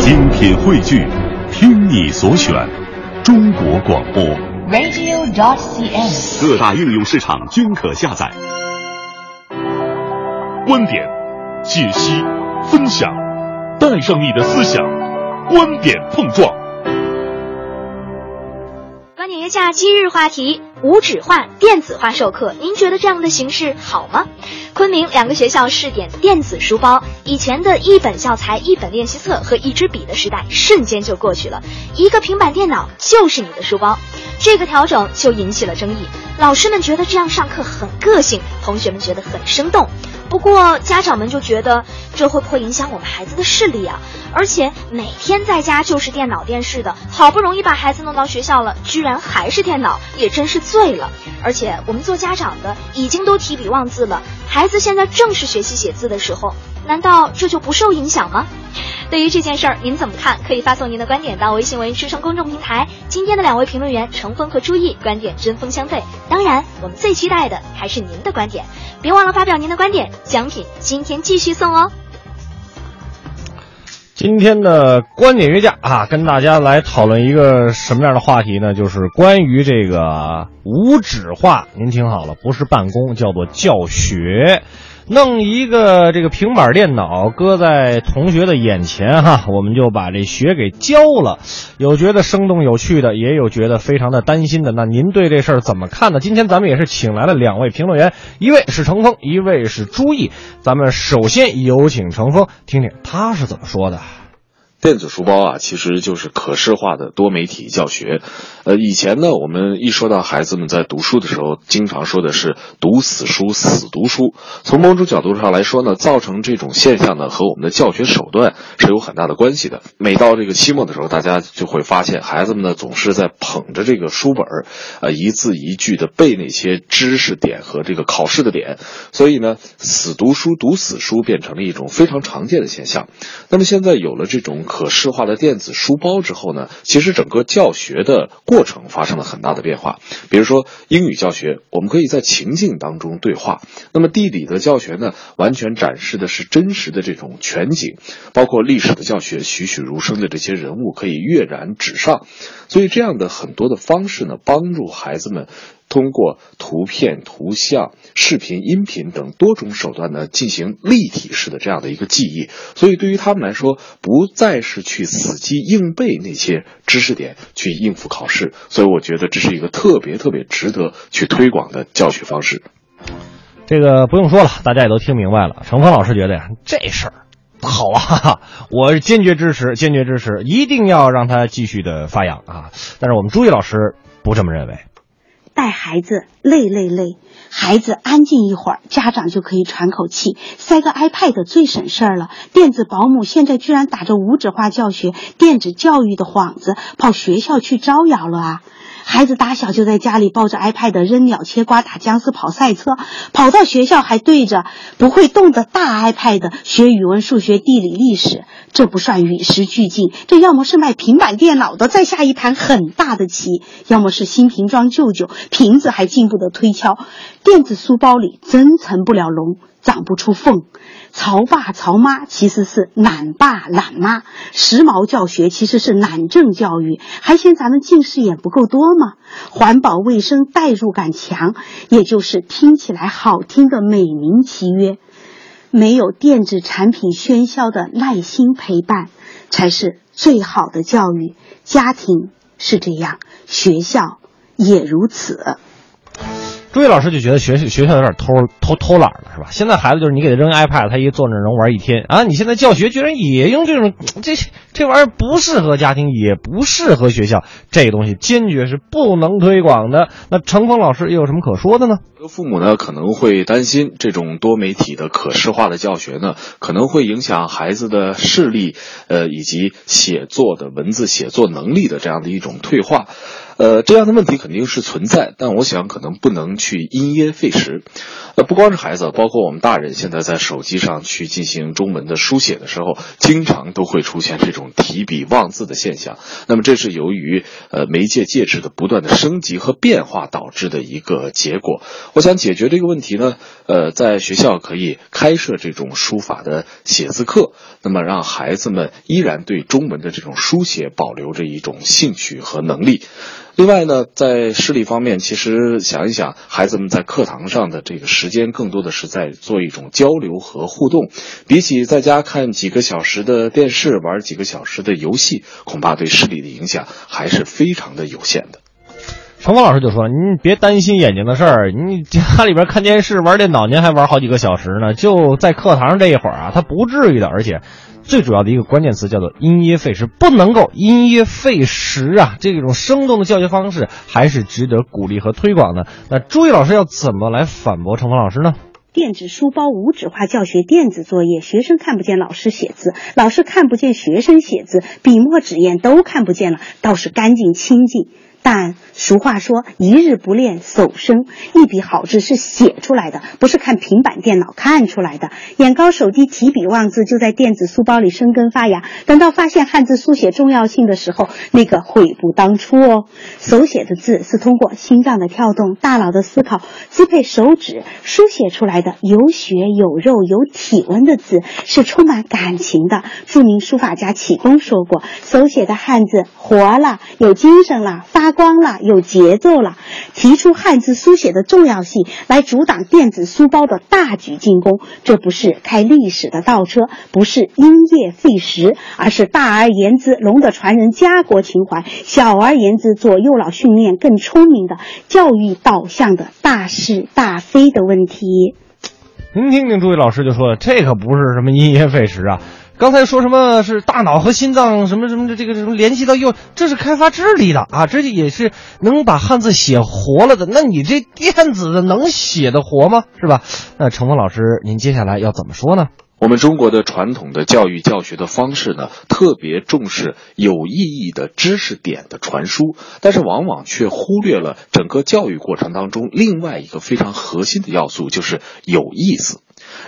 精品汇聚，听你所选，中国广播。radio.cn。各大应用市场均可下载。观点、解析、分享，带上你的思想，观点碰撞。年假今日话题：无纸化、电子化授课，您觉得这样的形式好吗？昆明两个学校试点电子书包，以前的一本教材、一本练习册和一支笔的时代瞬间就过去了，一个平板电脑就是你的书包。这个调整就引起了争议，老师们觉得这样上课很个性，同学们觉得很生动。不过家长们就觉得这会不会影响我们孩子的视力啊？而且每天在家就是电脑电视的，好不容易把孩子弄到学校了，居然还是电脑，也真是醉了。而且我们做家长的已经都提笔忘字了，孩子现在正是学习写字的时候，难道这就不受影响吗？对于这件事儿，您怎么看？可以发送您的观点到微信文艺之声公众平台。今天的两位评论员程峰和朱毅观点针锋相对，当然我们最期待的还是您的观点，别忘了发表您的观点，奖品今天继续送哦。今天的观点约架啊，跟大家来讨论一个什么样的话题呢？就是关于这个无纸化。您听好了，不是办公，叫做教学。弄一个这个平板电脑搁在同学的眼前哈，我们就把这学给教了。有觉得生动有趣的，也有觉得非常的担心的。那您对这事儿怎么看呢？今天咱们也是请来了两位评论员，一位是程峰，一位是朱毅。咱们首先有请程峰，听听他是怎么说的。电子书包啊，其实就是可视化的多媒体教学。呃，以前呢，我们一说到孩子们在读书的时候，经常说的是读死书、死读书。从某种角度上来说呢，造成这种现象呢，和我们的教学手段是有很大的关系的。每到这个期末的时候，大家就会发现，孩子们呢总是在捧着这个书本儿，呃，一字一句的背那些知识点和这个考试的点，所以呢，死读书、读死书变成了一种非常常见的现象。那么现在有了这种可视化的电子书包之后呢，其实整个教学的过程发生了很大的变化。比如说英语教学，我们可以在情境当中对话；那么地理的教学呢，完全展示的是真实的这种全景，包括历史的教学，栩栩如生的这些人物可以跃然纸上。所以这样的很多的方式呢，帮助孩子们。通过图片、图像、视频、音频等多种手段呢，进行立体式的这样的一个记忆，所以对于他们来说，不再是去死记硬背那些知识点去应付考试，所以我觉得这是一个特别特别值得去推广的教学方式。这个不用说了，大家也都听明白了。程峰老师觉得呀，这事儿好啊，我坚决支持，坚决支持，一定要让他继续的发扬啊。但是我们朱毅老师不这么认为。带孩子累累累，孩子安静一会儿，家长就可以喘口气，塞个 iPad 最省事儿了。电子保姆现在居然打着无纸化教学、电子教育的幌子，跑学校去招摇了啊！孩子打小就在家里抱着 iPad 扔鸟、切瓜、打僵尸、跑赛车，跑到学校还对着不会动的大 iPad 学语文、数学、地理、历史，这不算与时俱进，这要么是卖平板电脑的再下一盘很大的棋，要么是新瓶装旧酒，瓶子还进步的推敲。电子书包里真成不了龙，长不出缝。潮爸潮妈其实是懒爸懒妈，时髦教学其实是懒政教育，还嫌咱们近视眼不够多吗？环保卫生代入感强，也就是听起来好听的美名其曰。没有电子产品喧嚣的耐心陪伴，才是最好的教育。家庭是这样，学校也如此。朱毅老师就觉得学学校有点偷偷偷懒了，是吧？现在孩子就是你给他扔 iPad，他一坐那能玩一天啊！你现在教学居然也用这种 这这玩意儿不适合家庭，也不适合学校，这东西坚决是不能推广的。那程峰老师又有什么可说的呢？父母呢可能会担心这种多媒体的可视化的教学呢，可能会影响孩子的视力，呃，以及写作的文字写作能力的这样的一种退化。呃，这样的问题肯定是存在，但我想可能不能去因噎废食。呃，不光是孩子，包括我们大人，现在在手机上去进行中文的书写的时候，经常都会出现这种提笔忘字的现象。那么，这是由于呃媒介介质的不断的升级和变化导致的一个结果。我想解决这个问题呢，呃，在学校可以开设这种书法的写字课，那么让孩子们依然对中文的这种书写保留着一种兴趣和能力。另外呢，在视力方面，其实想一想，孩子们在课堂上的这个时间，更多的是在做一种交流和互动。比起在家看几个小时的电视，玩几个小时的游戏，恐怕对视力的影响还是非常的有限的。程峰老师就说：“您别担心眼睛的事儿，你家里边看电视、玩电脑，您还玩好几个小时呢。就在课堂上这一会儿啊，他不至于的。而且，最主要的一个关键词叫做因噎废食，不能够因噎废食啊！这种生动的教学方式还是值得鼓励和推广的。那朱毅老师要怎么来反驳程峰老师呢？”电子书包无纸化教学，电子作业，学生看不见老师写字，老师看不见学生写字，笔墨纸砚都看不见了，倒是干净清净。但俗话说，一日不练手生，一笔好字是写出来的，不是看平板电脑看出来的。眼高手低，提笔忘字就在电子书包里生根发芽。等到发现汉字书写重要性的时候，那个悔不当初哦。手写的字是通过心脏的跳动、大脑的思考支配手指书写出来的，有血有肉有体温的字是充满感情的。著名书法家启功说过：“手写的汉字活了，有精神了，发。”光了，有节奏了，提出汉字书写的重要性来阻挡电子书包的大举进攻，这不是开历史的倒车，不是因噎废食，而是大而言之，龙的传人家国情怀；小而言之，左右脑训练更聪明的教育导向的大是大非的问题。您听听，朱毅老师就说了，这可不是什么因噎废食啊。刚才说什么是大脑和心脏什么什么的这个什么联系到右，这是开发智力的啊，这也是能把汉字写活了的。那你这电子的能写得活吗？是吧？那程峰老师，您接下来要怎么说呢？我们中国的传统的教育教学的方式呢，特别重视有意义的知识点的传输，但是往往却忽略了整个教育过程当中另外一个非常核心的要素，就是有意思。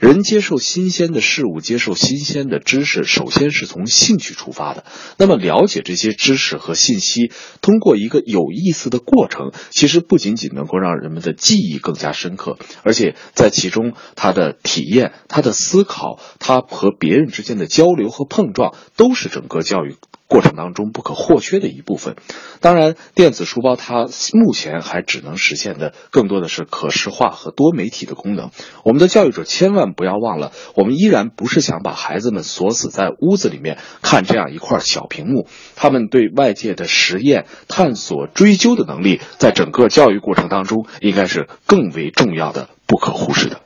人接受新鲜的事物，接受新鲜的知识，首先是从兴趣出发的。那么，了解这些知识和信息，通过一个有意思的过程，其实不仅仅能够让人们的记忆更加深刻，而且在其中，他的体验、他的思考、他和别人之间的交流和碰撞，都是整个教育。过程当中不可或缺的一部分，当然，电子书包它目前还只能实现的更多的是可视化和多媒体的功能。我们的教育者千万不要忘了，我们依然不是想把孩子们锁死在屋子里面看这样一块小屏幕，他们对外界的实验、探索、追究的能力，在整个教育过程当中应该是更为重要的、不可忽视的。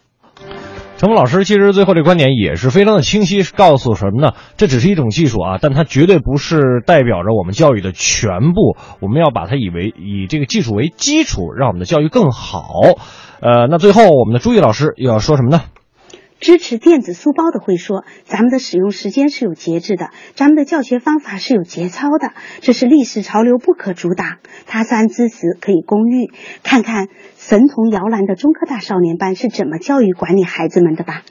陈峰老师其实最后这观点也是非常的清晰，告诉什么呢？这只是一种技术啊，但它绝对不是代表着我们教育的全部。我们要把它以为以这个技术为基础，让我们的教育更好。呃，那最后我们的朱毅老师又要说什么呢？支持电子书包的会说，咱们的使用时间是有节制的，咱们的教学方法是有节操的，这是历史潮流不可阻挡。他山之石可以攻玉，看看。神童摇篮的中科大少年班是怎么教育管理孩子们的吧？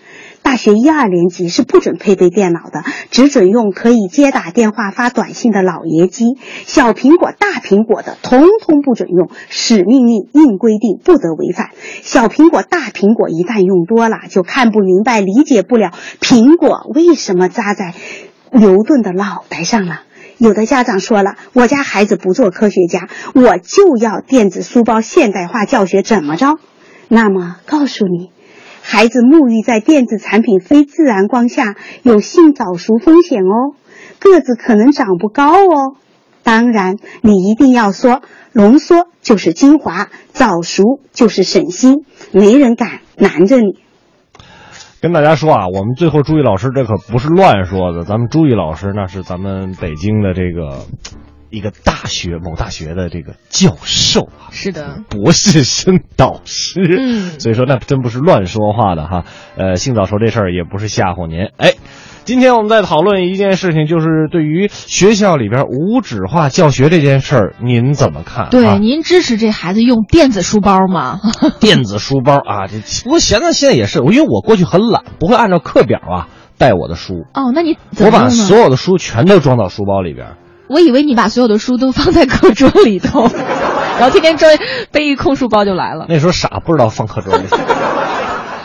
大学一二年级是不准配备电脑的，只准用可以接打电话、发短信的老爷机。小苹果、大苹果的，通通不准用，使命令、硬规定，不得违反。小苹果、大苹果一旦用多了，就看不明白、理解不了苹果为什么扎在牛顿的脑袋上了。有的家长说了，我家孩子不做科学家，我就要电子书包现代化教学，怎么着？那么告诉你，孩子沐浴在电子产品非自然光下，有性早熟风险哦，个子可能长不高哦。当然，你一定要说，浓缩就是精华，早熟就是省心，没人敢拦着你。跟大家说啊，我们最后朱毅老师这可不是乱说的，咱们朱毅老师那是咱们北京的这个一个大学某大学的这个教授啊，是的，博士生导师，嗯，所以说那真不是乱说话的哈。呃，性早熟这事儿也不是吓唬您，哎。今天我们在讨论一件事情，就是对于学校里边无纸化教学这件事儿，您怎么看？对，啊您支持这孩子用电子书包吗？电子书包啊，这 不过现在现在也是，因为我过去很懒，不会按照课表啊带我的书，哦，那你怎我么用呢？把所有的书全都装到书包里边。我以为你把所有的书都放在课桌里头，然后天天装背一空书包就来了。那时候傻，不知道放课桌里。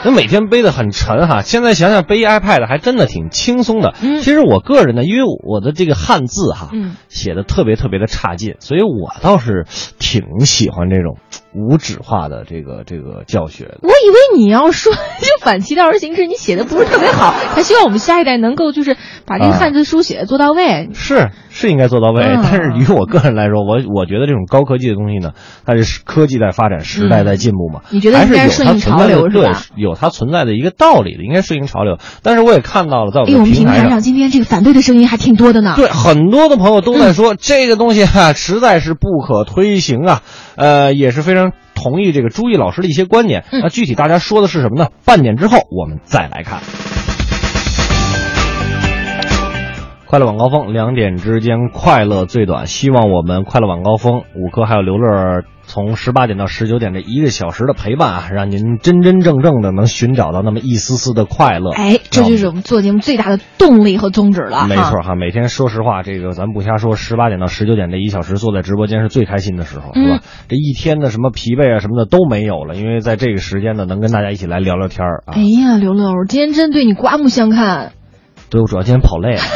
那每天背的很沉哈，现在想想背 iPad 还真的挺轻松的。嗯其实我个人呢，因为我的这个汉字哈，嗯写的特别特别的差劲，所以我倒是挺喜欢这种无纸化的这个这个教学。我以为你要说就反其道而行之，你写的不是特别好，他希望我们下一代能够就是把这个啊汉字书写做到位。是是应该做到位，嗯但是于我个人来说，我我觉得这种高科技的东西呢，它是科技在发展，时代在进步嘛，嗯你觉得应该顺应潮流是吧对，有它存在的一个道理的，应该顺应潮流。但是我也看到了，在我们平台上今天这个反对的声音还挺多的呢。对，很多的朋友都在说、这个东西啊，实在是不可推行啊。呃，也是非常同意这个朱毅老师的一些观点。嗯那具体大家说的是什么呢？半点之后我们再来看。快乐晚高峰，两点之间快乐最短。希望我们快乐晚高峰五科还有刘乐从十八点到十九点这一个小时的陪伴啊，让您真真正正的能寻找到那么一丝丝的快乐。哎，这就是我们做节目最大的动力和宗旨了。没错哈，每天说实话，这个咱不瞎说，十八点到十九点这一小时坐在直播间是最开心的时候，是吧？这一天的什么疲惫啊什么的都没有了，因为在这个时间呢，能跟大家一起来聊聊天儿啊哎。呀，刘乐，我今天真对你刮目相看，对，我主要今天跑累了。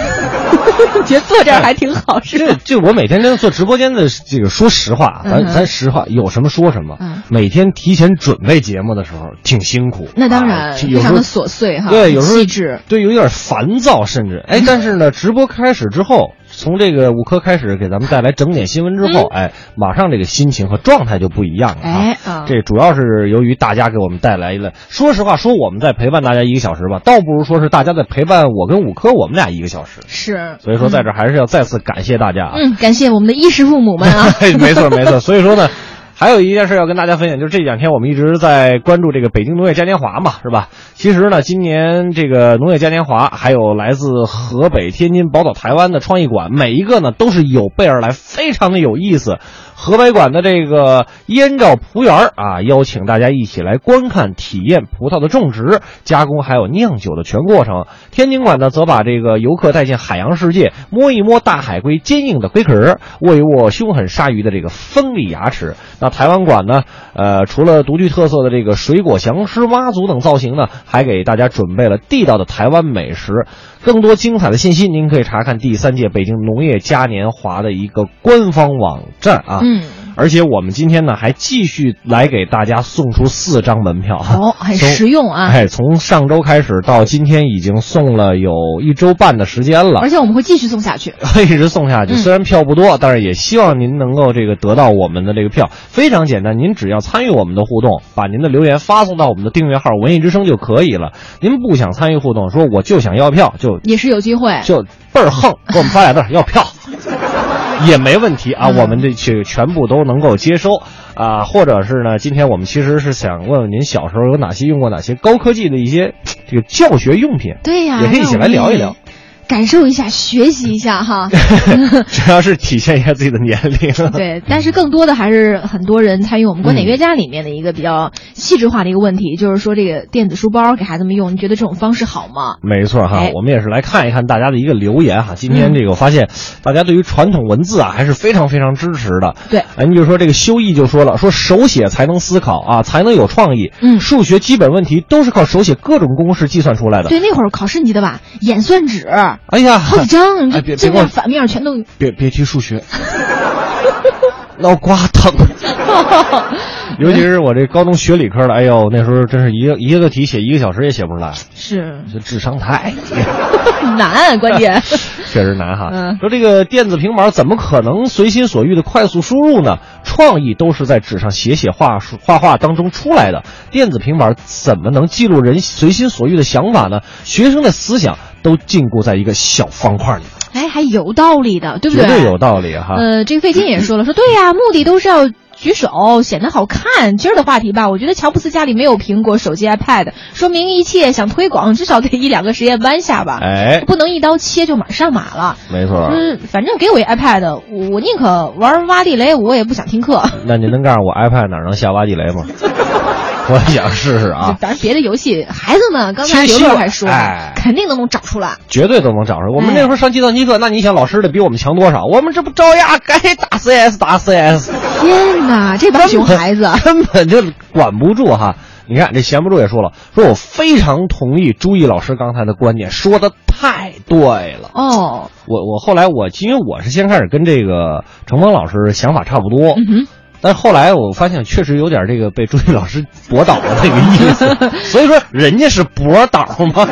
觉得坐这儿还挺好，是这吧？这我每天都做直播间的这个，说实话，咱嗯咱实话，有什么说什么。嗯每天提前准备节目的时候挺辛苦，那当然，啊有时候非常的琐碎哈，对，有时候细致。对，有点烦躁，甚至哎，但是呢，直播开始之后，从这个五科开始给咱们带来整点新闻之后，哎，马上这个心情和状态就不一样了啊。嗯哎啊这主要是由于大家给我们带来了，说实话，说我们在陪伴大家一个小时吧，倒不如说是大家在陪伴我跟五科我们俩一个小时。是，所以说，在这还是要再次感谢大家啊。嗯，感谢我们的衣食父母们啊。没错没错，所以说呢。还有一件事要跟大家分享，就是这两天我们一直在关注这个北京农业嘉年华嘛，是吧？其实呢，今年这个农业嘉年华，还有来自河北、天津、宝岛、台湾的创意馆，每一个呢都是有备而来，非常的有意思。河北馆的这个燕赵葡园啊，邀请大家一起来观看、体验葡萄的种植、加工还有酿酒的全过程。天津馆呢，则把这个游客带进海洋世界，摸一摸大海龟坚硬的龟壳，握一握凶狠鲨鱼的这个锋利牙齿。那台湾馆呢，呃，除了独具特色的这个水果降狮、蛙族等造型呢，还给大家准备了地道的台湾美食。更多精彩的信息，您可以查看第三届北京农业嘉年华的一个官方网站啊。嗯，而且我们今天呢，还继续来给大家送出四张门票，哦，很实用啊。哎，从上周开始到今天，已经送了有一周半的时间了而。且我们会继续送下去。一直送下去，嗯虽然票不多，但是也希望您能够这个得到我们的这个票。非常简单，您只要参与我们的互动，把您的留言发送到我们的订阅号“文艺之声”就可以了。您不想参与互动，说我就想要票，就也是有机会。就倍儿横，给我们发俩字儿要票。也没问题啊，嗯。我们这去全部都能够接收啊，或者是呢，今天我们其实是想问问您小时候有哪些用过哪些高科技的一些这个教学用品，对呀，也可以一起来聊一聊，感受一下，学习一下哈。主要是体现一下自己的年龄。对，但是更多的还是很多人参与我们观点约架里面的一个比较细致化的一个问题，就是说这个电子书包给孩子们用，你觉得这种方式好吗？没错哈哎，我们也是来看一看大家的一个留言哈。今天这个我发现，大家对于传统文字啊还是非常非常支持的。对哎，你比如说这个修义就说了，说手写才能思考啊，才能有创意。嗯数学基本问题都是靠手写各种公式计算出来的。对，那会儿考试你记得吧？演算纸，哎呀，好几张，这正别别给我面反面全都有。别别提数学，脑瓜疼。尤其是我这高中学理科的，哎呦，那时候真是一个一个题写一个小时也写不出来，是这智商太 难，关键。确实难哈。嗯说这个电子平板怎么可能随心所欲的快速输入呢？创意都是在纸上写写画画画当中出来的，电子平板怎么能记录人随心所欲的想法呢？学生的思想都禁锢在一个小方块里，哎，还有道理的，对不对绝对？对有道理哈。呃，这个费金也说了，说对呀，目的都是要举手，显得好看。今儿的话题吧，我觉得乔布斯家里没有苹果、手机、iPad，说明一切想推广至少得一两个实验班下吧。哎，不能一刀切就马上马了。没错。嗯，反正给我一 iPad，我宁可玩挖地雷，我也不想听课。那您能告诉我 iPad 哪能下挖地雷吗？我想试试啊！反正别的游戏，孩子们刚才刘乐还说，哎，肯定都能找出来，绝对都能找出来。我们那时候上计算机课，那你想老师得比我们强多少？我们这不照样该打 CS 打 CS。天哪，这帮熊孩子根本就管不住哈！你看这闲不住也说了，说我非常同意朱毅老师刚才的观点，说的太对了哦。我我后来我因为我是先开始跟这个程峰老师想法差不多。嗯哼。但后来我发现确实有点这个被朱毅老师驳倒的那个意思，所以说人家是驳倒吗？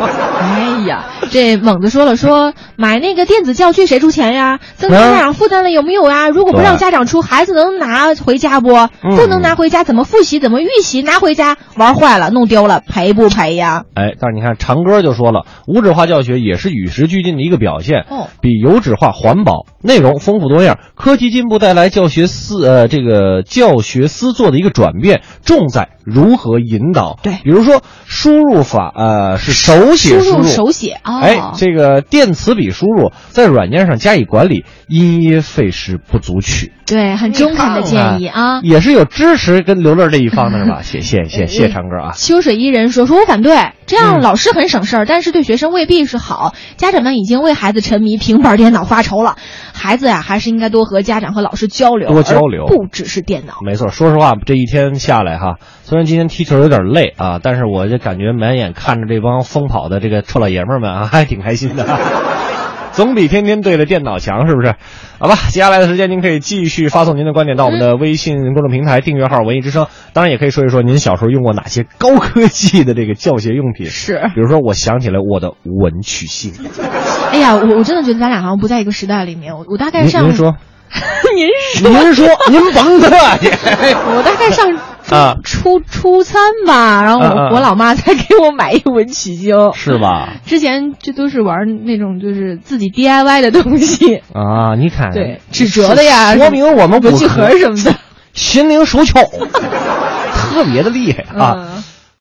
这猛子说了，说买那个电子教具谁出钱呀？增加家长负担了有没有啊？如果不让家长出，孩子能拿回家不？不能拿回家怎么复习？怎么预习？拿回家玩坏了弄丢了赔不赔呀？哎，但是你看长歌就说了，无纸化教学也是与时俱进的一个表现，哦，比有纸化环保，内容丰富多样，科技进步带来教学思呃这个。教学思作的一个转变，重在如何引导。对，比如说输入法，呃，是手写输入，手写。啊，哎，这个电磁笔输入在软件上加以管理，因噎废食不足取。对，很中肯的建议啊，也是有支持跟刘乐这一方的是吧？谢谢谢谢长哥啊。秋水伊人说：“说我反对，这样老师很省事儿，但是对学生未必是好。家长们已经为孩子沉迷平板电脑发愁了，孩子呀，还是应该多和家长和老师交流，多交流，不只是电脑。没错，说实话，这一天下来哈，虽然今天踢球有点累啊，但是我就感觉满眼看着这帮疯跑的这个臭老爷们们啊，还挺开心的。”总比天天对着电脑强，是不是？好吧，接下来的时间您可以继续发送您的观点到我们的微信公众平台订阅号“文艺之声”，当然也可以说一说您小时候用过哪些高科技的这个教学用品。是，比如说，我想起来我的文曲星。哎呀，我我真的觉得咱俩好像不在一个时代里面。我 我大概上您说，您说，您说，您甭客气。我大概上。啊，初初三吧，然后我我老妈才给我买一文曲星，是吧？之前这都是玩那种就是自己 DIY 的东西 啊，你看，对，纸折的呀，说明我们文具盒什么的，心灵手巧，特别的厉害啊。